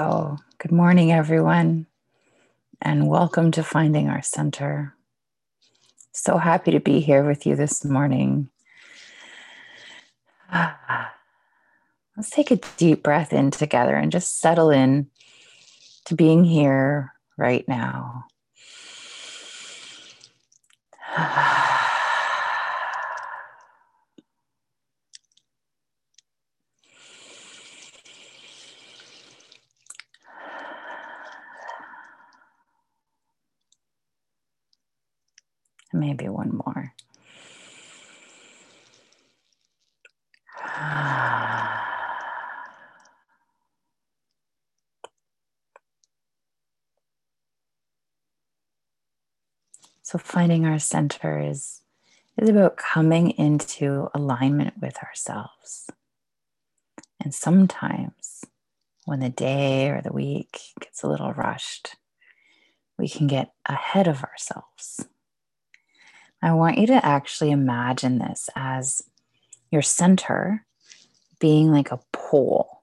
So, good morning, everyone, and welcome to Finding Our Center. So happy to be here with you this morning. Let's take a deep breath in together and just settle in to being here right now. Maybe one more. So finding our center is, is about coming into alignment with ourselves. And sometimes when the day or the week gets a little rushed, we can get ahead of ourselves. I want you to actually imagine this as your center being like a pole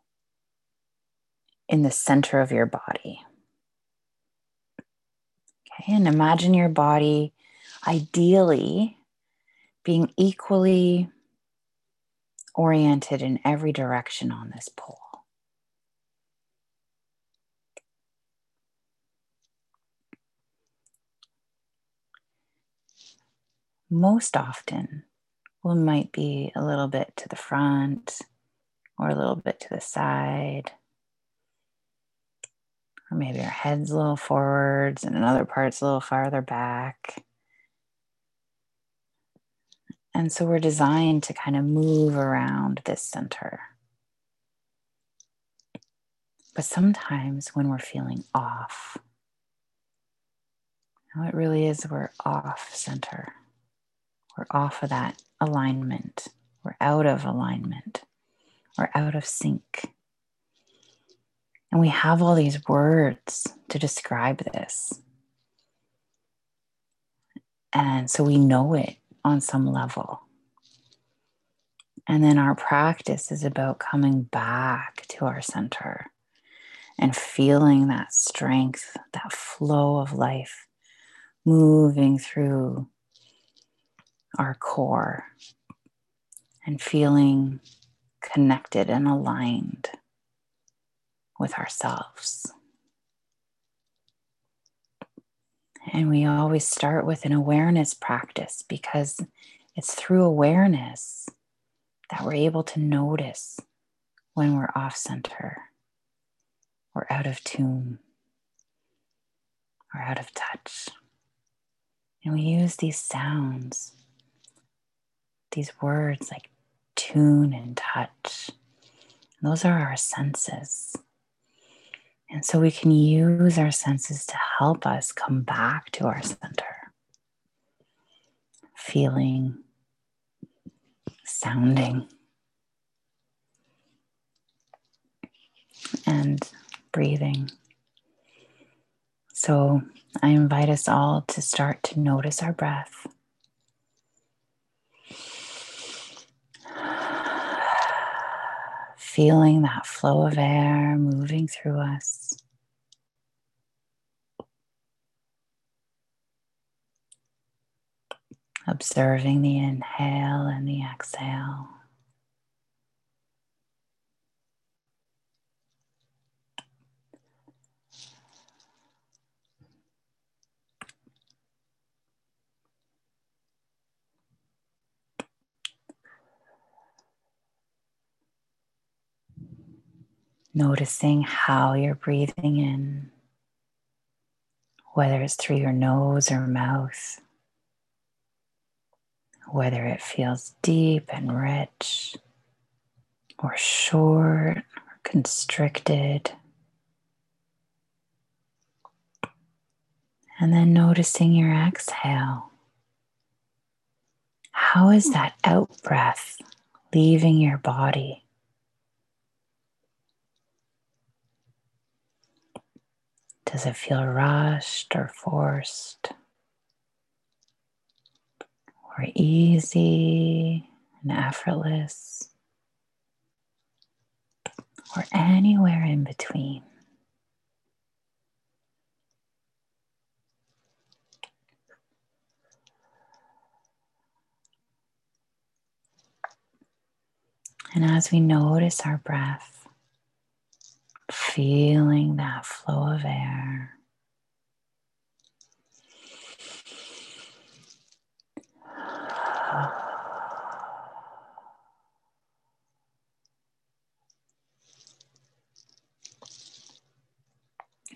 in the center of your body. Okay, and imagine your body ideally being equally oriented in every direction on this pole. Most often, we might be a little bit to the front or a little bit to the side or maybe our head's a little forwards and another part's a little farther back. And so we're designed to kind of move around this center. But sometimes when we're feeling off, it really is we're off center. We're off of that alignment. We're out of alignment. We're out of sync. And we have all these words to describe this. And so we know it on some level. And then our practice is about coming back to our center and feeling that strength, that flow of life moving through our core and feeling connected and aligned with ourselves. And we always start with an awareness practice because it's through awareness that we're able to notice when we're off center, we're out of tune, we're out of touch. And we use these sounds, these words like tune and touch. Those are our senses. And so we can use our senses to help us come back to our center. Feeling, sounding, and breathing. So I invite us all to start to notice our breath. Feeling that flow of air moving through us. Observing the inhale and the exhale. Noticing how you're breathing in, whether it's through your nose or mouth, whether it feels deep and rich, or short or constricted. And then noticing your exhale. How is that out breath leaving your body? Does it feel rushed or forced? Or easy and effortless? Or anywhere in between? And as we notice our breath, feeling that flow of air.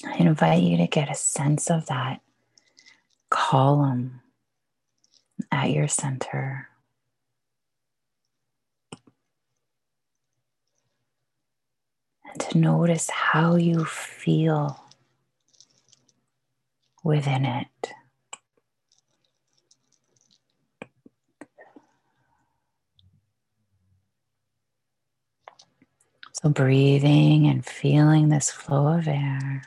I invite you to get a sense of that column at your center. And to notice how you feel within it. So, breathing and feeling this flow of air.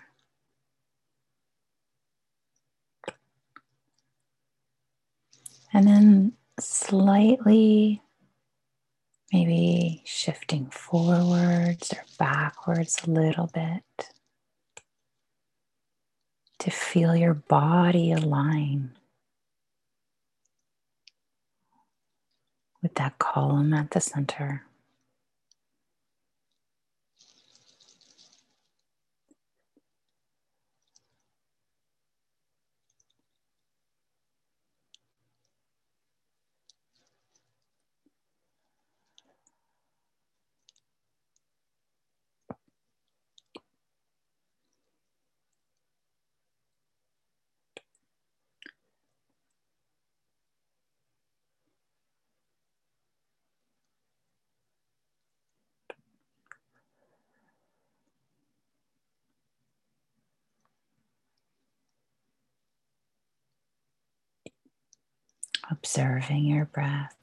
And then slightly, maybe shifting forwards or backwards a little bit to feel your body align with that column at the center. Observing your breath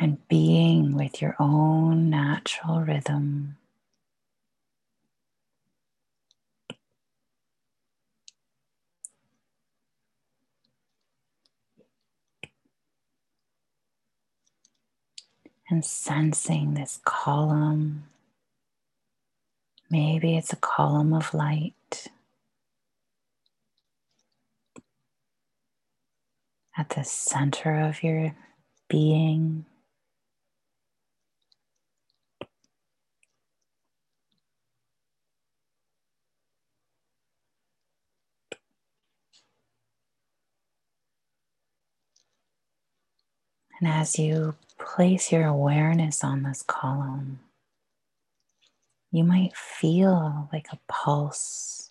and being with your own natural rhythm. And sensing this column. Maybe it's a column of light. At the center of your being. And as you place your awareness on this column, you might feel like a pulse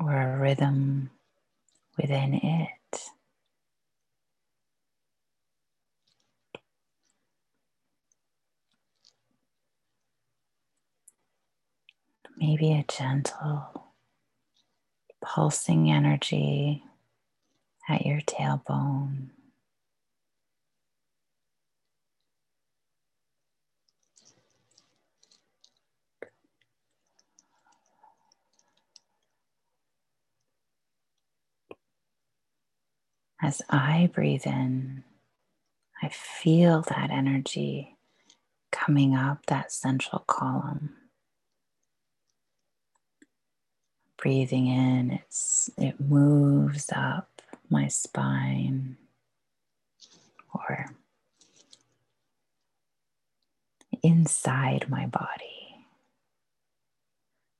or a rhythm within it. A gentle pulsing energy at your tailbone. As I breathe in, I feel that energy coming up that central column. Breathing in, it's, it moves up my spine or inside my body.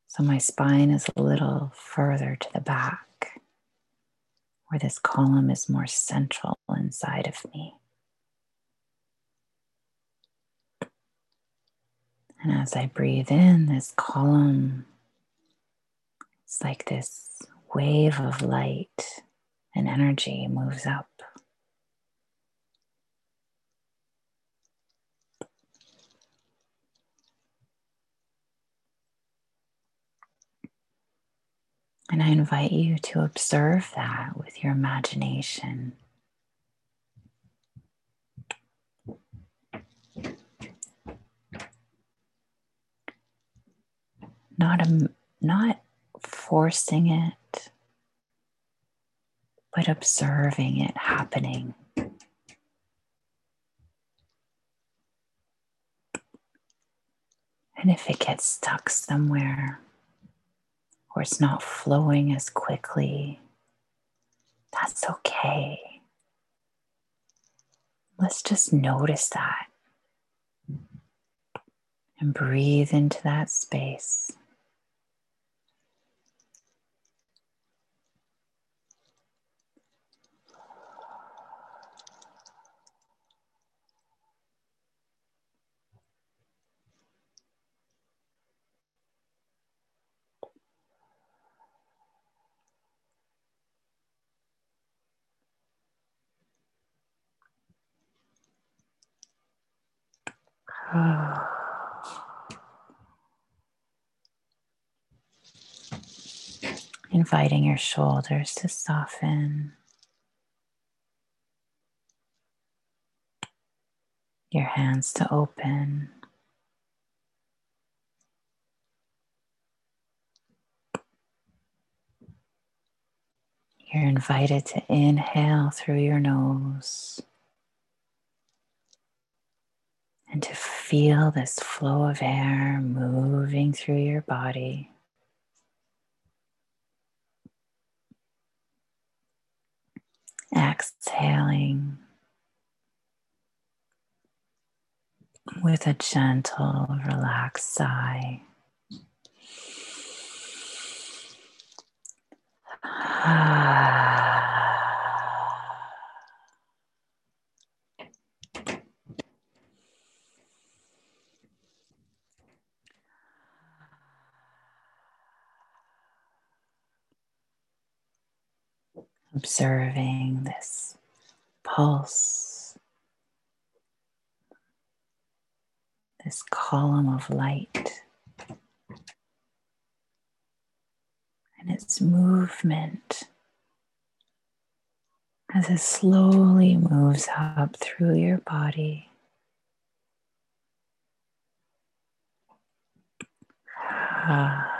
So my spine is a little further to the back, where this column is more central inside of me. And as I breathe in, this column it's like this wave of light and energy moves up. And I invite you to observe that with your imagination. Not a not forcing it, but observing it happening. And if it gets stuck somewhere or it's not flowing as quickly, that's okay. Let's just notice that and breathe into that space. Inviting your shoulders to soften, your hands to open. You're invited to inhale through your nose. And to feel this flow of air moving through your body. Exhaling with a gentle, relaxed sigh. Ah. observing this pulse, this column of light, and its movement as it slowly moves up through your body. Ah.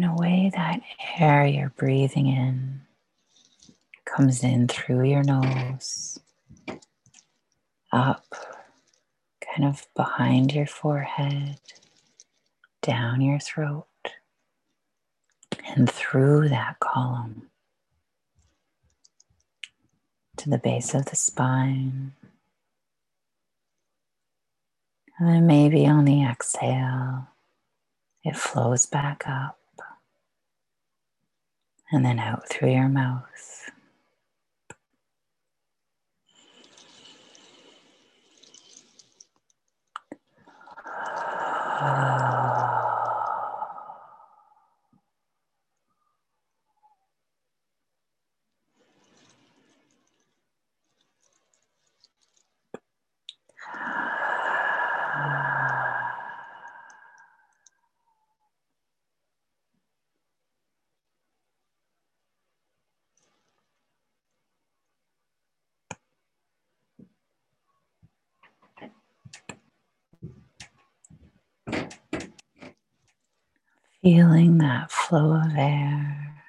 In a way that air you're breathing in comes in through your nose, up, kind of behind your forehead, down your throat, and through that column to the base of the spine. And then maybe on the exhale, it flows back up and then out through your mouth. Feeling that flow of air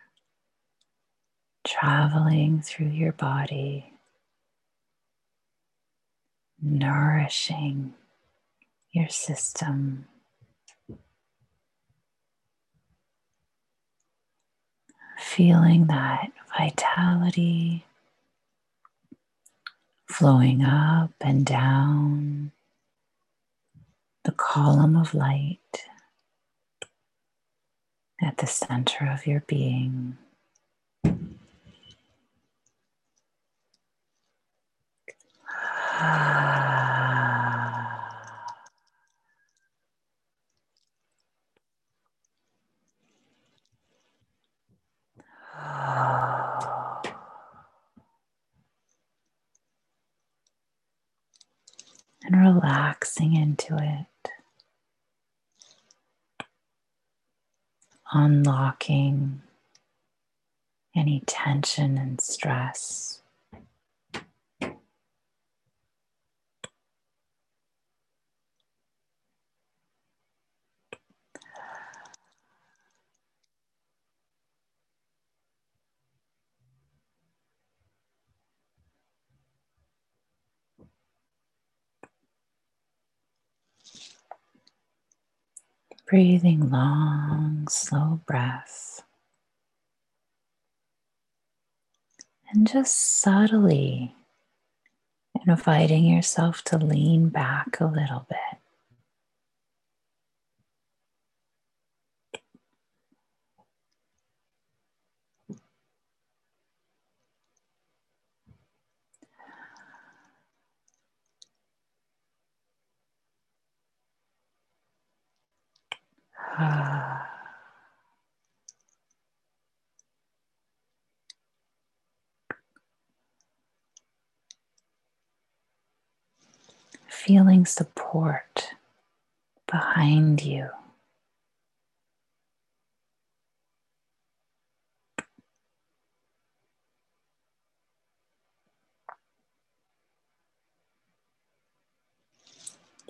traveling through your body, nourishing your system. Feeling that vitality flowing up and down the column of light at the center of your being. and relaxing into it. Unlocking any tension and stress. Breathing long, slow breaths. And just subtly inviting yourself to lean back a little bit. Feeling support behind you.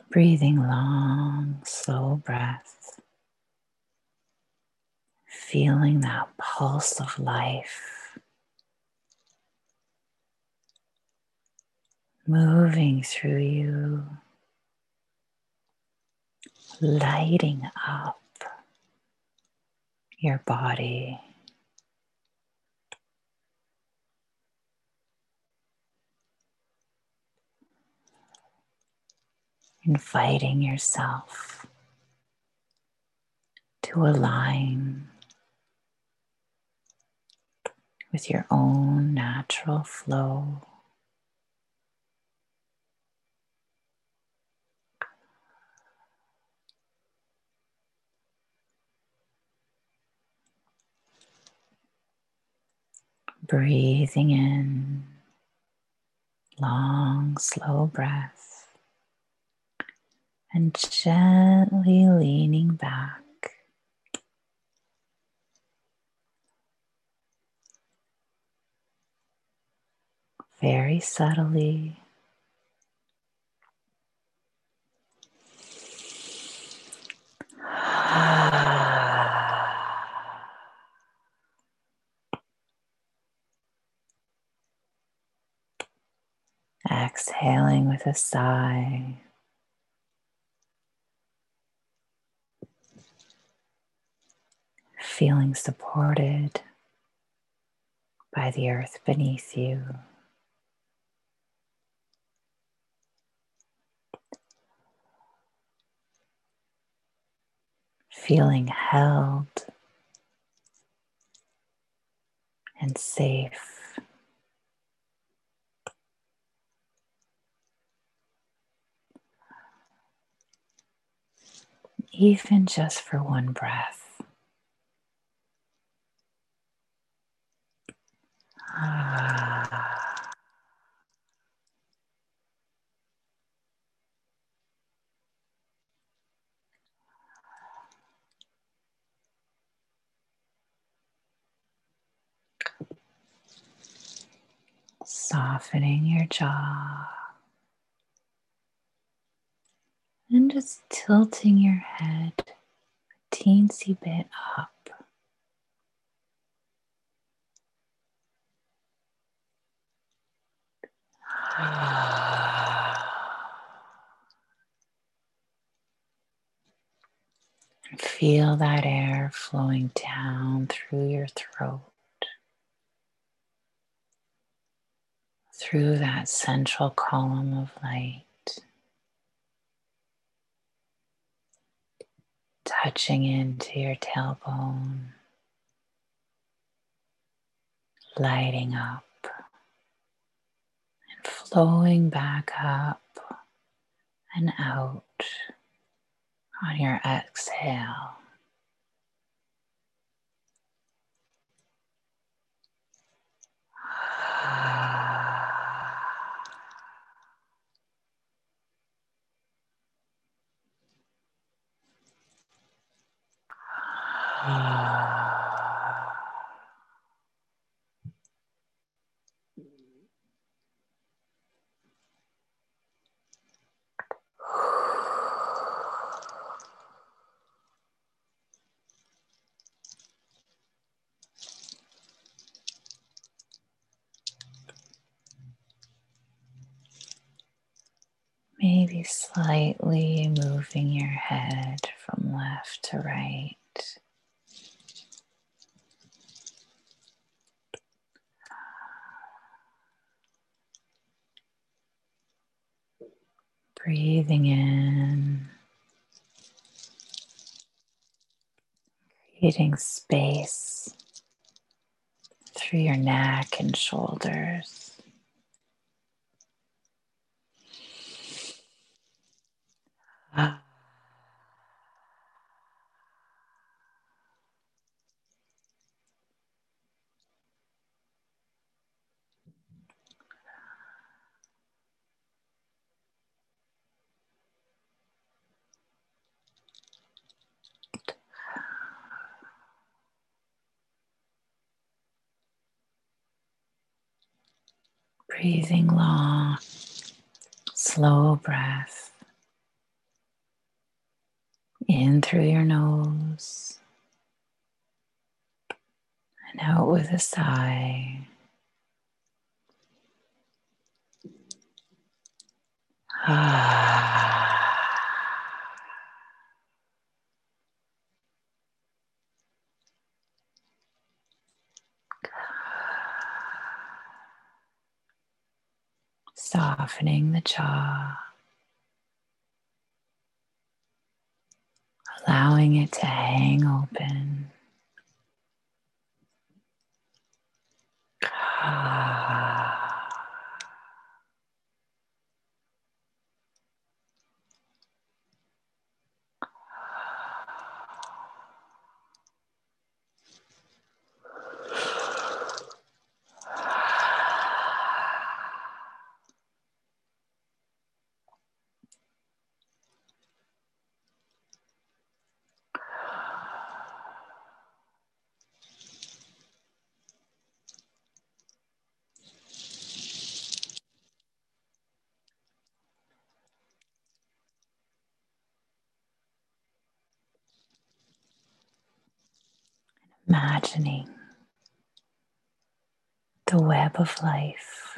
Breathing long, slow breaths. Feeling that pulse of life moving through you, lighting up your body. inviting yourself to align with your own natural flow. Breathing in long, slow breaths and gently leaning back. Very subtly. Exhaling with a sigh. feeling supported by the earth beneath you. Feeling held and safe. Even just for one breath. Ah. Softening your jaw and just tilting your head a teensy bit up. Feel that air flowing down through your throat, through that central column of light, touching into your tailbone, lighting up and flowing back up and out on your exhale. Maybe slightly moving your head from left to right. Breathing in, creating space through your neck and shoulders. Ah. Breathing long, slow breath in through your nose and out with a sigh. Ah. Softening the jaw, allowing it to hang open. Ah. Imagining the web of life.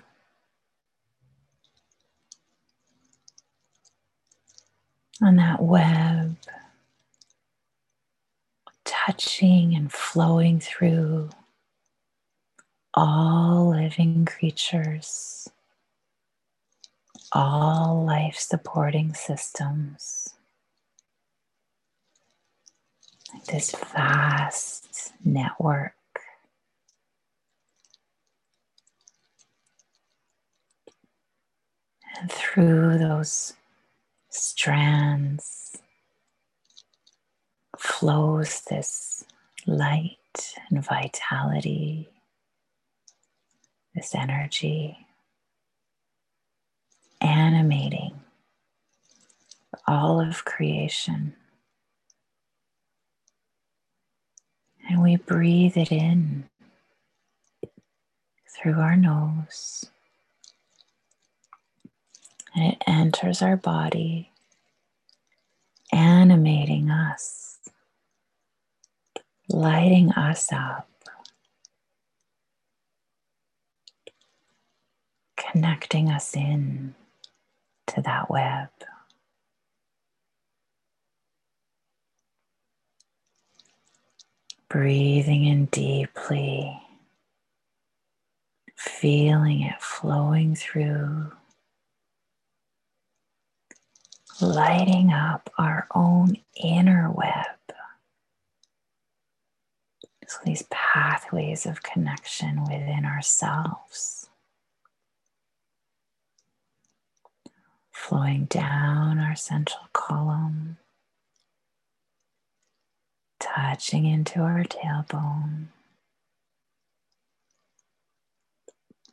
On that web, touching and flowing through all living creatures, all life supporting systems. This vast network. And through those strands flows this light and vitality, this energy animating all of creation. And we breathe it in through our nose. And it enters our body, animating us, lighting us up, connecting us in to that web. Breathing in deeply, feeling it flowing through, lighting up our own inner web. So, these pathways of connection within ourselves. flowing down our central column, touching into our tailbone.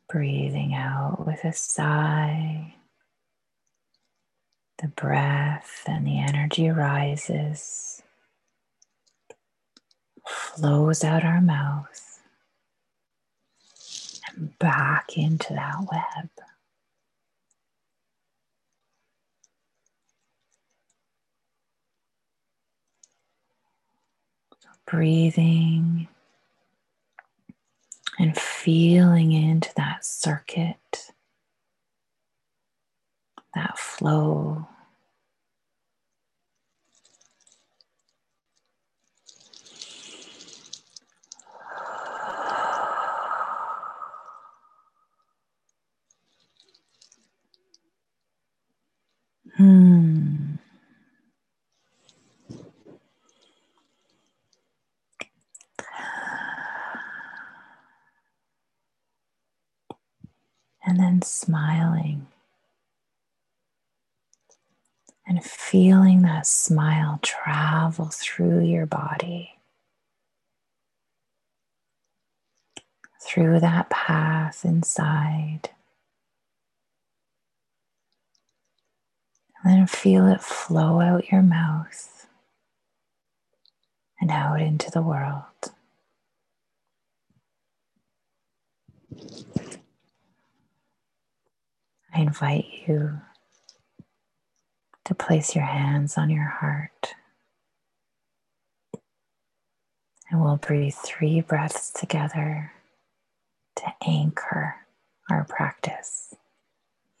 Breathing out with a sigh. The breath and the energy rises, flows out our mouth, and back into that web. Breathing and feeling into that circuit, that flow. Hmm. And then smiling and feeling that smile travel through your body, through that path inside. And then feel it flow out your mouth and out into the world. I invite you to place your hands on your heart. And we'll breathe three breaths together to anchor our practice.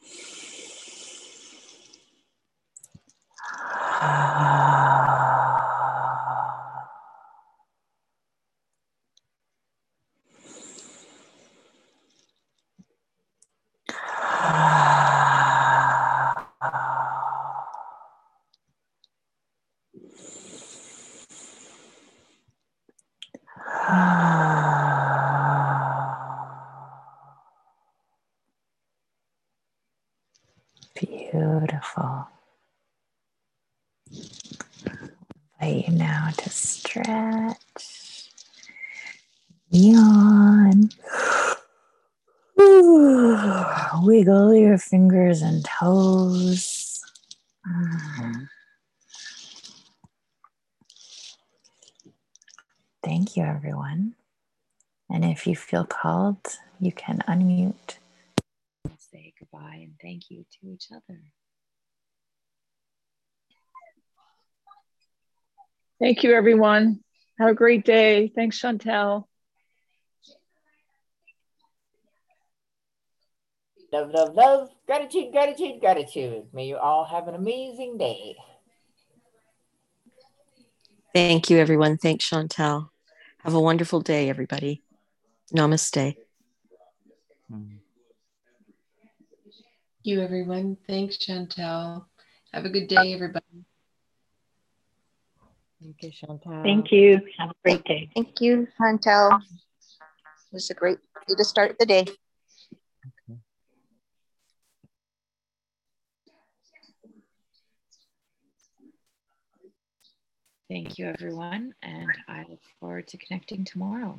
Beautiful. Invite you now to stretch, yawn, wiggle your fingers and toes. Thank you, everyone. And if you feel called, you can unmute and say goodbye and thank you to each other. Thank you, everyone. Have a great day. Thanks, Chantel. Love, love, love. Gratitude, gratitude, gratitude. May you all have an amazing day. Thank you, everyone. Thanks, Chantel. Have a wonderful day, everybody. Namaste. Thank you, everyone. Thanks, Chantel. Have a good day, everybody. Thank you, Chantel. Thank you. Have a great day. Thank you, Chantel. It was a great way to start the day. Thank you, everyone. And I look forward to connecting tomorrow.